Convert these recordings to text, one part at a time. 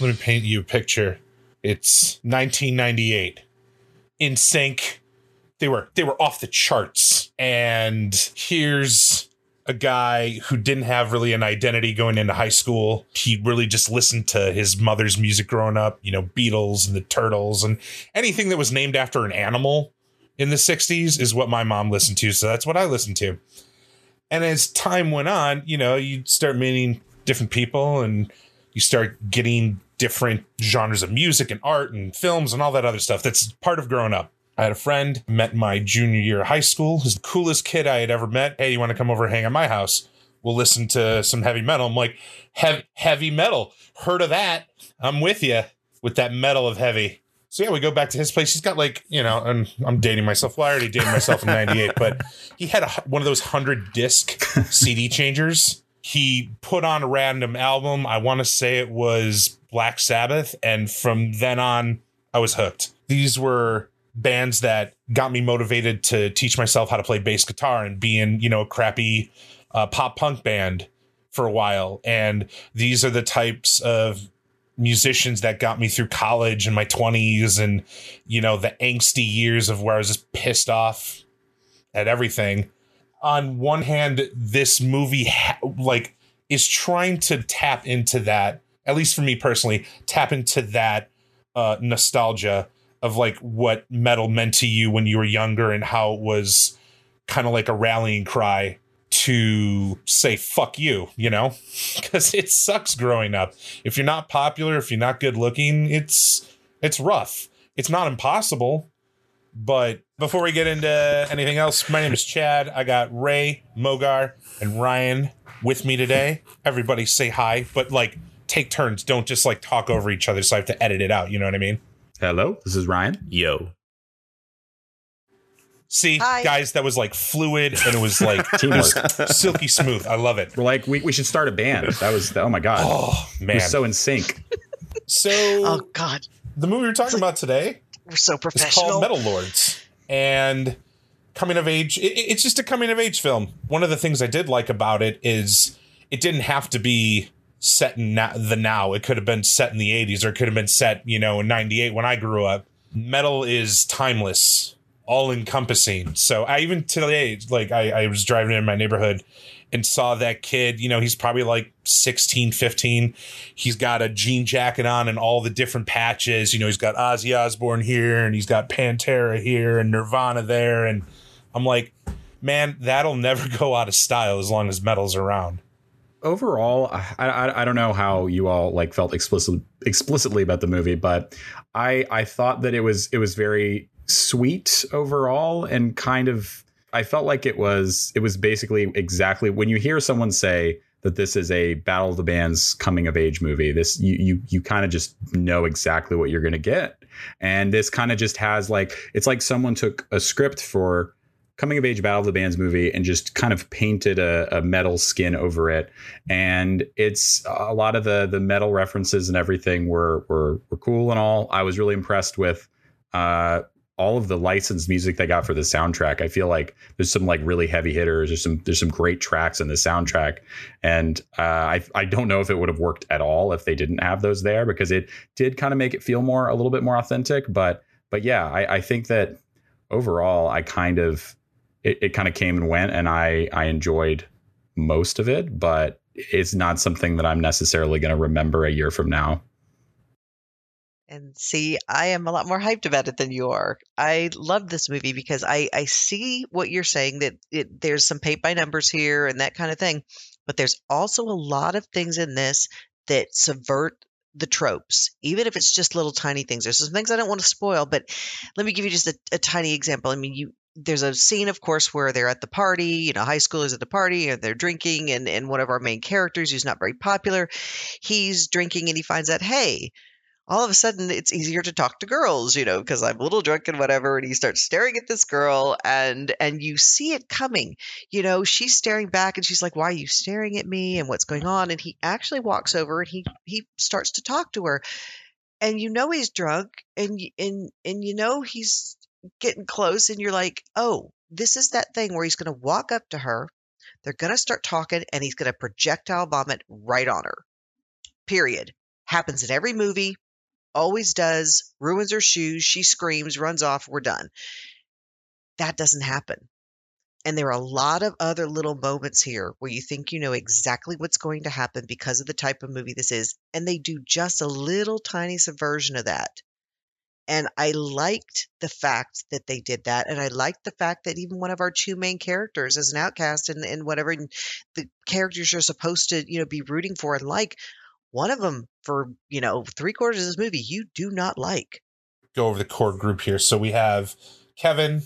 Let me paint you a picture. It's 1998. NSYNC. They were they were off the charts. And here's a guy who didn't have really an identity going into high school. He really just listened to his mother's music growing up, you know, Beatles and the Turtles and anything that was named after an animal in the 60s is what my mom listened to. So that's what I listened to. And as time went on, you know, you start meeting different people and you start getting different genres of music and art and films and all that other stuff. That's part of growing up. I had a friend met my junior year of high school. He's the coolest kid I had ever met. Hey, you want to come over and hang at my house? We'll listen to some heavy metal. I'm like, heavy, heavy metal. Heard of that? I'm with you with that metal of heavy. So yeah, we go back to his place. He's got like, you know, and I'm dating myself. Well, I already dated myself in '98, but he had a, one of those hundred disc CD changers. He put on a random album. I want to say it was Black Sabbath, and from then on, I was hooked. These were bands that got me motivated to teach myself how to play bass guitar and be in, you know, a crappy uh, pop punk band for a while. And these are the types of musicians that got me through college in my 20s and, you know, the angsty years of where I was just pissed off at everything. On one hand, this movie, ha- like, is trying to tap into that at least for me personally, tap into that uh, nostalgia of like what metal meant to you when you were younger and how it was kind of like a rallying cry to say fuck you, you know? Cuz it sucks growing up. If you're not popular, if you're not good looking, it's it's rough. It's not impossible, but before we get into anything else, my name is Chad. I got Ray, Mogar, and Ryan with me today. Everybody say hi, but like take turns. Don't just like talk over each other. So I have to edit it out. You know what I mean? Hello, this is Ryan. Yo. See, Hi. guys, that was like fluid and it was like it was silky smooth. I love it. We're like, we, we should start a band. That was, oh my God. Oh man. We're man. so in sync. So Oh God, the movie we're talking about today we're so is professional. called Metal Lords, and coming of age. It, it's just a coming of age film. One of the things I did like about it is it didn't have to be set in na- the now. It could have been set in the 80s or it could have been set, you know, in 98 when I grew up. Metal is timeless, all encompassing. So I even today, like I, I was driving in my neighborhood and saw that kid, you know, he's probably like 16, 15. He's got a jean jacket on and all the different patches. You know, he's got Ozzy Osbourne here and he's got Pantera here and Nirvana there. And I'm like, man, that'll never go out of style as long as metal's around. Overall, I, I I don't know how you all like felt explicit, explicitly about the movie, but I I thought that it was it was very sweet overall and kind of I felt like it was it was basically exactly when you hear someone say that this is a Battle of the Bands coming of age movie. This you you you kind of just know exactly what you're going to get. And this kind of just has like it's like someone took a script for coming of age Battle of the Bands movie and just kind of painted a, a metal skin over it. And it's a lot of the the metal references and everything were were were cool and all. I was really impressed with uh all of the licensed music they got for the soundtrack. I feel like there's some like really heavy hitters. There's some there's some great tracks in the soundtrack, and uh, I I don't know if it would have worked at all if they didn't have those there because it did kind of make it feel more a little bit more authentic. But but yeah, I, I think that overall I kind of it, it kind of came and went, and I I enjoyed most of it, but it's not something that I'm necessarily going to remember a year from now. And see, I am a lot more hyped about it than you are. I love this movie because I, I see what you're saying that it, there's some paint by numbers here and that kind of thing. but there's also a lot of things in this that subvert the tropes, even if it's just little tiny things. There's some things I don't want to spoil, but let me give you just a, a tiny example. I mean, you there's a scene, of course, where they're at the party, you know, high schoolers at the party and they're drinking, and, and one of our main characters who's not very popular, he's drinking and he finds out, hey, all of a sudden it's easier to talk to girls, you know, because I'm a little drunk and whatever. And he starts staring at this girl and and you see it coming. You know, she's staring back and she's like, Why are you staring at me? And what's going on? And he actually walks over and he he starts to talk to her. And you know he's drunk and and and you know he's getting close and you're like, Oh, this is that thing where he's gonna walk up to her, they're gonna start talking, and he's gonna projectile vomit right on her. Period. Happens in every movie always does, ruins her shoes, she screams, runs off, we're done. That doesn't happen. And there are a lot of other little moments here where you think you know exactly what's going to happen because of the type of movie this is. And they do just a little tiny subversion of that. And I liked the fact that they did that. And I liked the fact that even one of our two main characters as an outcast and, and whatever and the characters you're supposed to, you know, be rooting for and like one of them for you know three quarters of this movie you do not like. Go over the core group here. So we have Kevin,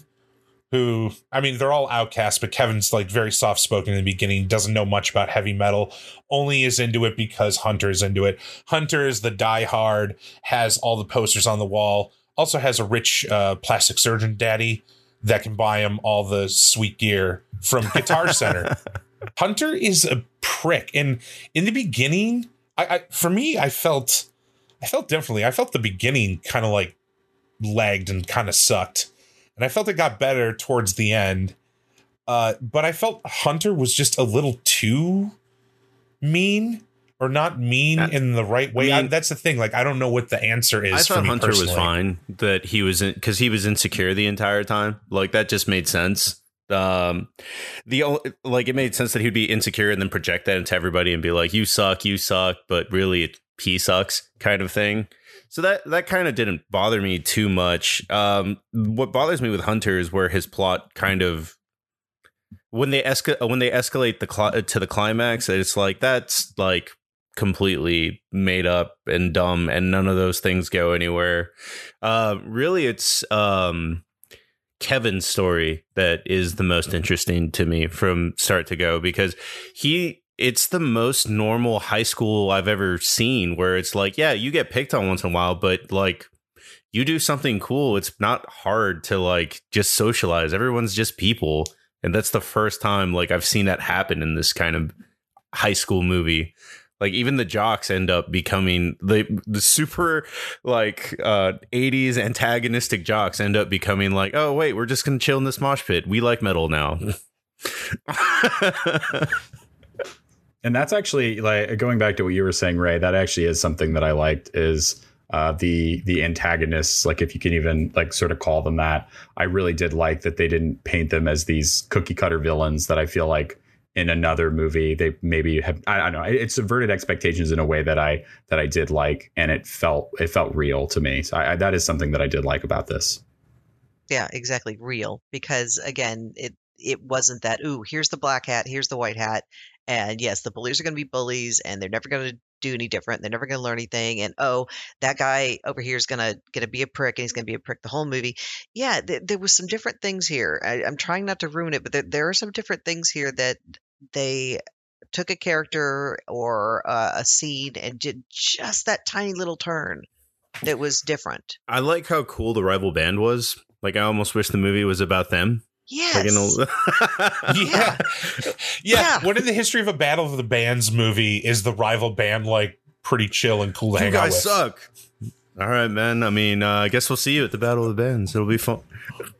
who I mean they're all outcasts, but Kevin's like very soft spoken in the beginning, doesn't know much about heavy metal, only is into it because Hunter is into it. Hunter is the diehard, has all the posters on the wall, also has a rich uh, plastic surgeon daddy that can buy him all the sweet gear from Guitar Center. Hunter is a prick, and in the beginning I, I for me, I felt I felt differently. I felt the beginning kind of like lagged and kind of sucked. And I felt it got better towards the end. Uh, but I felt Hunter was just a little too mean or not mean in the right way. I mean, I, that's the thing. Like, I don't know what the answer is. I thought Hunter personally. was fine. That he was because he was insecure the entire time. Like that just made sense. Um, the like it made sense that he'd be insecure and then project that into everybody and be like, "You suck, you suck," but really he sucks, kind of thing. So that that kind of didn't bother me too much. Um, what bothers me with Hunter is where his plot kind of when they esca- when they escalate the cl- to the climax, it's like that's like completely made up and dumb, and none of those things go anywhere. Uh, really, it's um Kevin's story that is the most interesting to me from start to go because he it's the most normal high school I've ever seen where it's like, yeah, you get picked on once in a while, but like you do something cool. It's not hard to like just socialize. Everyone's just people. And that's the first time like I've seen that happen in this kind of high school movie like even the jocks end up becoming the the super like uh 80s antagonistic jocks end up becoming like oh wait we're just gonna chill in this mosh pit we like metal now and that's actually like going back to what you were saying ray that actually is something that i liked is uh, the the antagonists, like if you can even like sort of call them that, I really did like that they didn't paint them as these cookie cutter villains that I feel like in another movie they maybe have I, don't know it subverted expectations in a way that I that I did like and it felt it felt real to me. So I, I, that is something that I did like about this. Yeah exactly real because again it it wasn't that ooh here's the black hat here's the white hat and yes the bullies are going to be bullies and they're never going to do any different they're never going to learn anything and oh that guy over here is going to going to be a prick and he's going to be a prick the whole movie yeah th- there was some different things here I, am trying not to ruin it but there, there are some different things here that they took a character or uh, a scene and did just that tiny little turn that was different. I like how cool the rival band was. Like I almost wish the movie was about them. Yes. Like yeah. yeah. yeah. What in the history of a Battle of the Bands movie is the rival band like pretty chill and cool to you hang out with? You guys suck. All right, man. I mean, uh, I guess we'll see you at the Battle of the Bands. It'll be fun.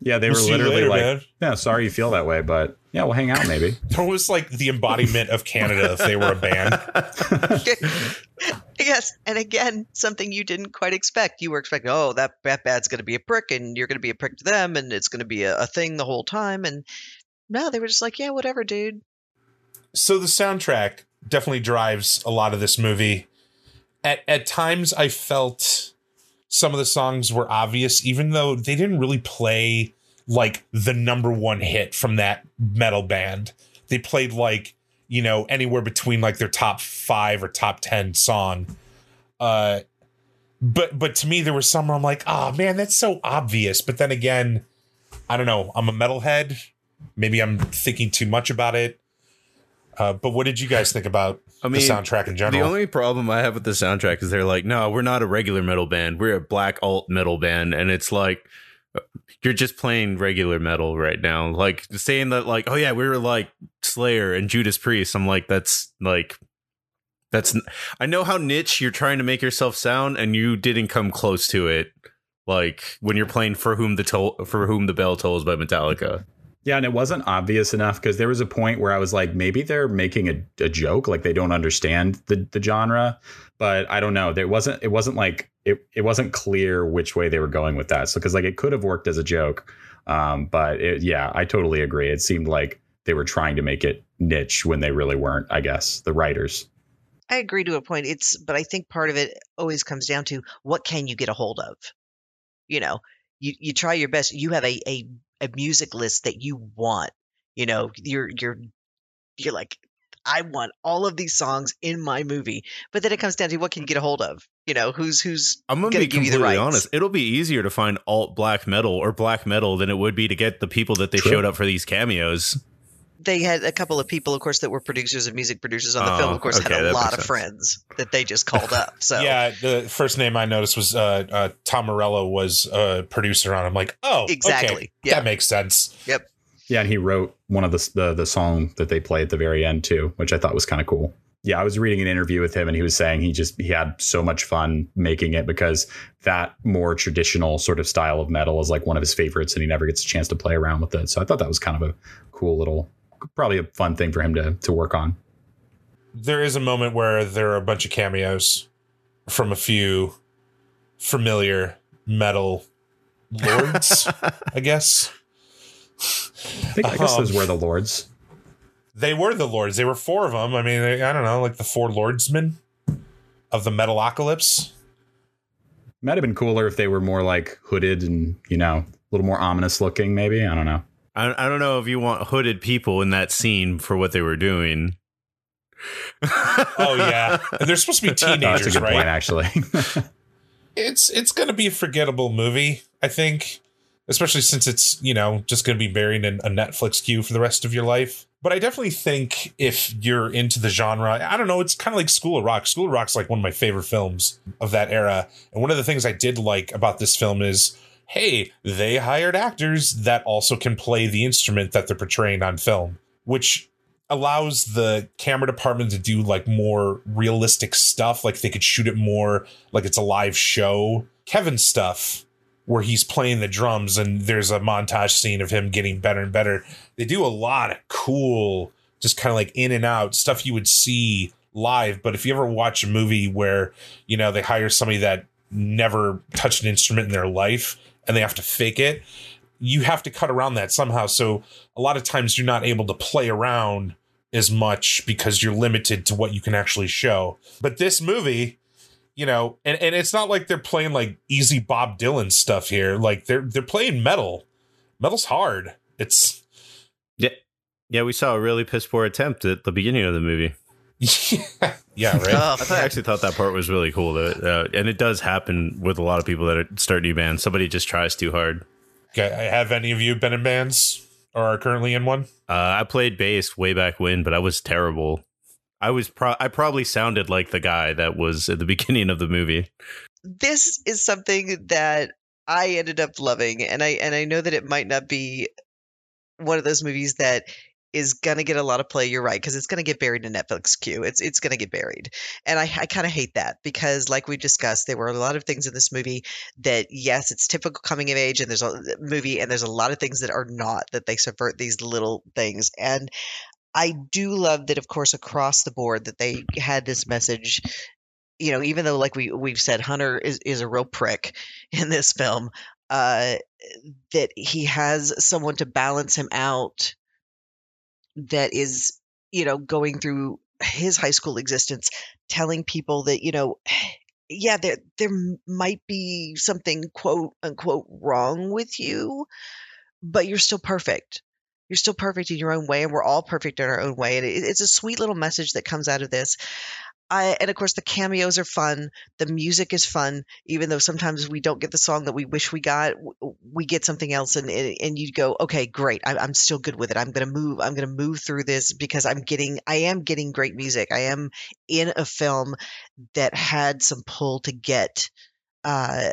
Yeah, they we'll were literally later, like, man. "Yeah, sorry you feel that way, but yeah, we'll hang out maybe." That was like the embodiment of Canada if they were a band. yes, and again, something you didn't quite expect. You were expecting, oh, that that bad's going to be a prick, and you're going to be a prick to them, and it's going to be a, a thing the whole time. And no, they were just like, yeah, whatever, dude. So the soundtrack definitely drives a lot of this movie. At at times, I felt some of the songs were obvious, even though they didn't really play like the number one hit from that metal band. They played like you know, anywhere between like their top five or top 10 song. Uh, but, but to me, there was some where I'm like, oh man, that's so obvious. But then again, I don't know. I'm a metalhead. Maybe I'm thinking too much about it. Uh, but what did you guys think about I mean, the soundtrack in general? The only problem I have with the soundtrack is they're like, no, we're not a regular metal band. We're a black alt metal band. And it's like, uh, you're just playing regular metal right now. Like saying that, like, oh yeah, we were like Slayer and Judas Priest. I'm like, that's like, that's, I know how niche you're trying to make yourself sound, and you didn't come close to it. Like when you're playing for whom the toll, for whom the bell tolls by Metallica. Yeah, and it wasn't obvious enough because there was a point where I was like, maybe they're making a, a joke, like they don't understand the, the genre. But I don't know. There wasn't it wasn't like it, it wasn't clear which way they were going with that. So because like it could have worked as a joke. Um, but it, yeah, I totally agree. It seemed like they were trying to make it niche when they really weren't, I guess, the writers. I agree to a point. It's but I think part of it always comes down to what can you get a hold of? You know, you, you try your best. You have a, a a music list that you want. You know, you're you're you're like, I want all of these songs in my movie. But then it comes down to what can you get a hold of? You know, who's who's I'm gonna, gonna be give you the completely rights? honest. It'll be easier to find alt black metal or black metal than it would be to get the people that they True. showed up for these cameos. They had a couple of people, of course, that were producers and music producers on the Oh, film. Of course, okay, had a lot makes of sense. friends that they just called up. So Yeah, the first name I noticed was uh, uh, Tom Morello was a producer on. it. I'm like, oh, Exactly. okay, Yeah. that makes sense. yep. Yeah, and he wrote one of the the, the song that they play at the very end too, which I thought was kind of cool. Yeah, I was reading an interview with him, and he was saying he just he had so much fun making it because that more traditional sort of style of metal is like one of his favorites, and he never gets a chance to play around with it. So I thought that was kind of a cool little, probably a fun thing for him to to work on. There is a moment where there are a bunch of cameos from a few familiar metal lords, I guess. I think I guess those Um, were the lords. They were the lords. There were four of them. I mean, they- I don't know, like the four lordsmen of the Metalocalypse. Might have been cooler if they were more like hooded and you know a little more ominous looking. Maybe I don't know. I, I don't know if you want hooded people in that scene for what they were doing. Oh yeah, and they're supposed to be No, that's a teenagers, good right? point, actually. it's it's going to be a forgettable movie, I think, especially since it's you know just going to be buried in a Netflix queue for the rest of your life. But I definitely think if you're into the genre, I don't know, it's kind of like School of Rock. School of Rock's like one of my favorite films of that era, and one of the things I did like about this film is. Hey, they hired actors that also can play the instrument that they're portraying on film, which allows the camera department to do like more realistic stuff. Like they could shoot it more like it's a live show. Kevin's stuff where he's playing the drums and there's a montage scene of him getting better and better. They do a lot of cool just kind of like in and out stuff you would see live. But if you ever watch a movie where you know they hire somebody that never touched an instrument in their life and they have to fake it you have to cut around that somehow. So a lot of times you're not able to play around as much because you're limited to what you can actually show. But this movie, you know, and, and it's not like they're playing like easy Bob Dylan stuff here. Like they're they're playing metal. Metal's hard. It's yeah, yeah. We saw a really piss poor attempt at the beginning of the movie. Yeah, yeah, right. Oh, I actually thought that part was really cool, though, uh, and it does happen with a lot of people that start new bands. Somebody just tries too hard. Okay, have any of you been in bands or are currently in one? Uh, I played bass way back when, but I was terrible. I was pro- I probably sounded like the guy that was at the beginning of the movie. this is something that I ended up loving, and I and I know that it might not be one of those movies that is gonna get a lot of play. You're right, because it's gonna get buried in Netflix queue. It's it's gonna get buried, and I I kind of hate that because, like we discussed, there were a lot of things in this movie that yes, it's typical coming of age, and there's a movie, and there's a lot of things that are not that they subvert these little things, and I do love that, of course, across the board that they had this message you know, even though like we we've said Hunter is is a real prick in this film, uh that he has someone to balance him out that is, you know, going through his high school existence telling people that, you know, yeah, there there might be something quote unquote wrong with you, but you're still perfect. You're still perfect in your own way, and we're all perfect in our own way. And it, it's a sweet little message that comes out of this. I, and of course, the cameos are fun. The music is fun, even though sometimes we don't get the song that we wish we got. We get something else, and and you go, okay, great. I'm, I'm still good with it. I'm gonna move. I'm gonna move through this because I'm getting. I am getting great music. I am in a film that had some pull to get uh,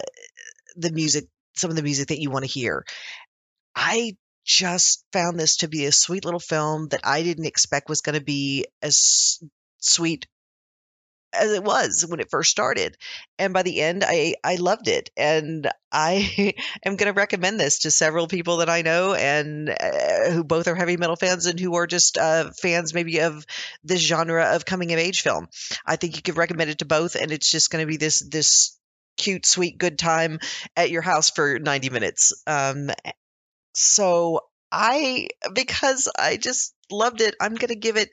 the music, some of the music that you want to hear. I just found this to be a sweet little film that I didn't expect was going to be as sweet as it was when it first started. And by the end, I, I loved it. And I am going to recommend this to several people that I know and uh, who both are heavy metal fans and who are just uh, fans maybe of this genre of coming of age film. I think you could recommend it to both. And it's just going to be this, this cute, sweet, good time at your house for 90 minutes. Um, so I, because I just loved it, I'm going to give it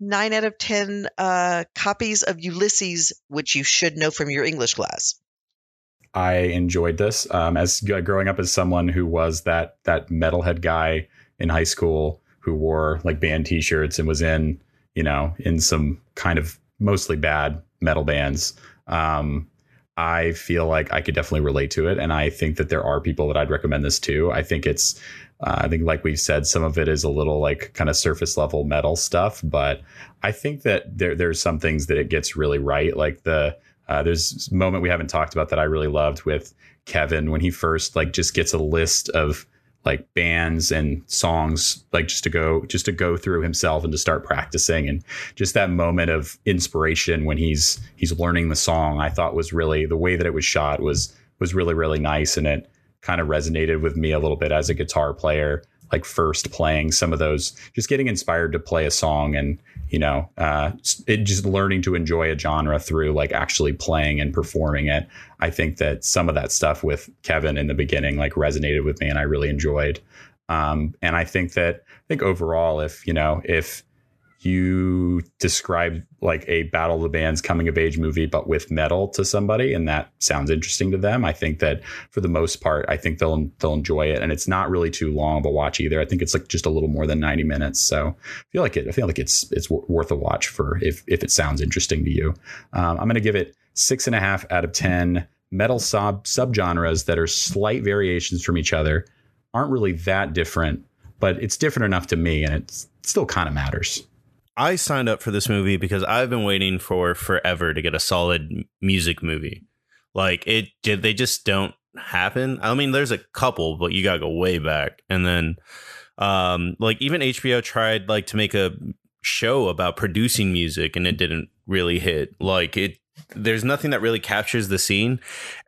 nine out of 10 uh, copies of Ulysses, which you should know from your English class. I enjoyed this um, as growing up as someone who was that that metalhead guy in high school who wore like band T-shirts and was in you know in some kind of mostly bad metal bands. Um, I feel like I could definitely relate to it, and I think that there are people that I'd recommend this to. I think it's uh, I think, like we've said, some of it is a little like kind of surface level metal stuff, but I think that there there's some things that it gets really right. Like the uh, there's moment we haven't talked about that I really loved with Kevin when he first like just gets a list of like bands and songs like just to go just to go through himself and to start practicing. And just that moment of inspiration when he's he's learning the song I thought was really the way that it was shot was was really really nice. And it kind of resonated with me a little bit as a guitar player like first playing some of those just getting inspired to play a song and you know uh, it just learning to enjoy a genre through like actually playing and performing it. I think that some of that stuff with kevin in the beginning like resonated with me and i really enjoyed. Um, and i think that i think overall if you know if you describe like a battle of the bands coming of age movie but with metal to somebody and that sounds interesting to them. I think that for the most part i think they'll they'll enjoy it and it's not really too long of a watch either. I think it's like just a little more than 90 minutes so i feel like it i feel like it's it's worth a watch for if if it sounds interesting to you. Um, i'm going to give it six and a half out of ten. Metal sub subgenres that are slight variations from each other aren't really that different but it's different enough to me and it still kind of matters I signed up for this movie because I've been waiting for forever to get a solid music movie. Like it, they just don't happen. I mean, there's a couple, but you gotta go way back. And then, um, like even HBO tried like to make a show about producing music, and it didn't really hit. Like it, there's nothing that really captures the scene.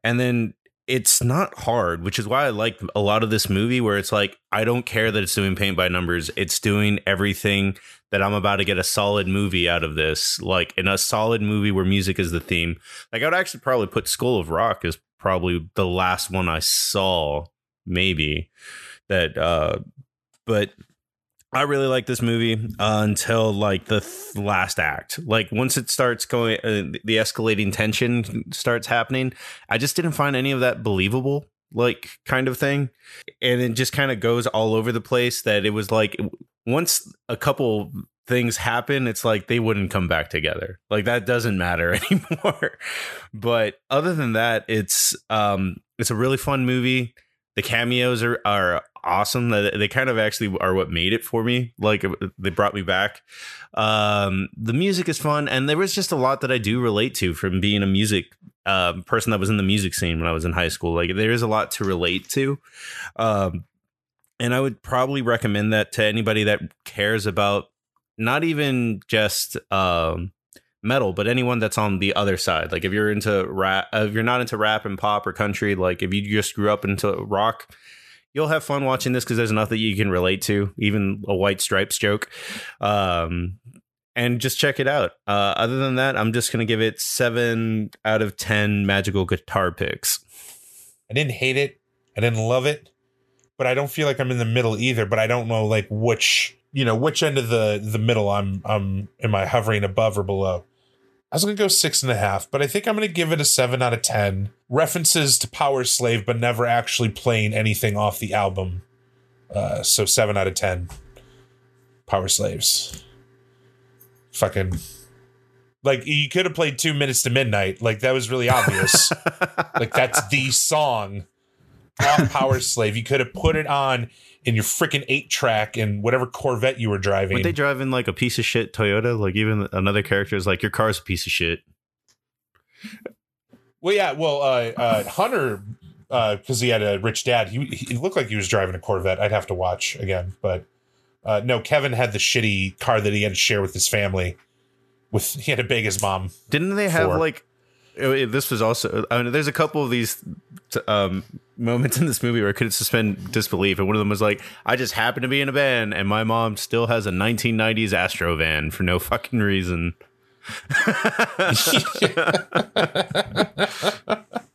And then it's not hard, which is why I like a lot of this movie where it's like I don't care that it's doing paint by numbers. It's doing everything that I'm about to get a solid movie out of this. Like in a solid movie where music is the theme. Like I would actually probably put School of Rock as probably the last one I saw, maybe. That uh but I really like this movie uh, until like the th- last act. Like once it starts going, uh, the escalating tension starts happening. I just didn't find any of that believable, like kind of thing, and it just kind of goes all over the place. That it was like once a couple things happen, it's like they wouldn't come back together. Like that doesn't matter anymore. but other than that, it's um, it's a really fun movie. The cameos are are awesome. They kind of actually are what made it for me. Like they brought me back. Um, the music is fun, and there was just a lot that I do relate to from being a music uh, person that was in the music scene when I was in high school. Like there is a lot to relate to. Um, and I would probably recommend that to anybody that cares about not even just um, metal, but anyone that's on the other side. Like if you're into rap, uh, if you're not into rap and pop or country, like if you just grew up into rock, you'll have fun watching this because there's enough that you can relate to, even a white stripes joke. Um, and just check it out. Uh, other than that, I'm just gonna give it seven out of ten magical guitar picks. I didn't hate it. I didn't love it, but I don't feel like I'm in the middle either. But I don't know like which you know which end of the the middle I'm I'm am I hovering above or below. I was gonna go six and a half, but I think I'm gonna give it a seven out of ten. References to Power Slave, but never actually playing anything off the album. Uh, so seven out of ten. Power Slaves. Fucking. Like you could have played two minutes to midnight. Like that was really obvious. like that's the song off Power Slave. You could have put it on in your freaking eight track and whatever Corvette you were driving. Were they driving like a piece of shit Toyota? Like even another character is like, your car's a piece of shit. well, yeah. Well, uh, uh, Hunter, uh because he had a rich dad, he, he looked like he was driving a Corvette. I'd have to watch again, but uh, no, Kevin had the shitty car that he had to share with his family. With he had to beg his mom. Didn't they have Four. like uh, this was also I mean, there's a couple of these um, moments in this movie where I couldn't suspend disbelief, and one of them was like, "I just happened to be in a band, and my mom still has a 1990s Astro van for no fucking reason."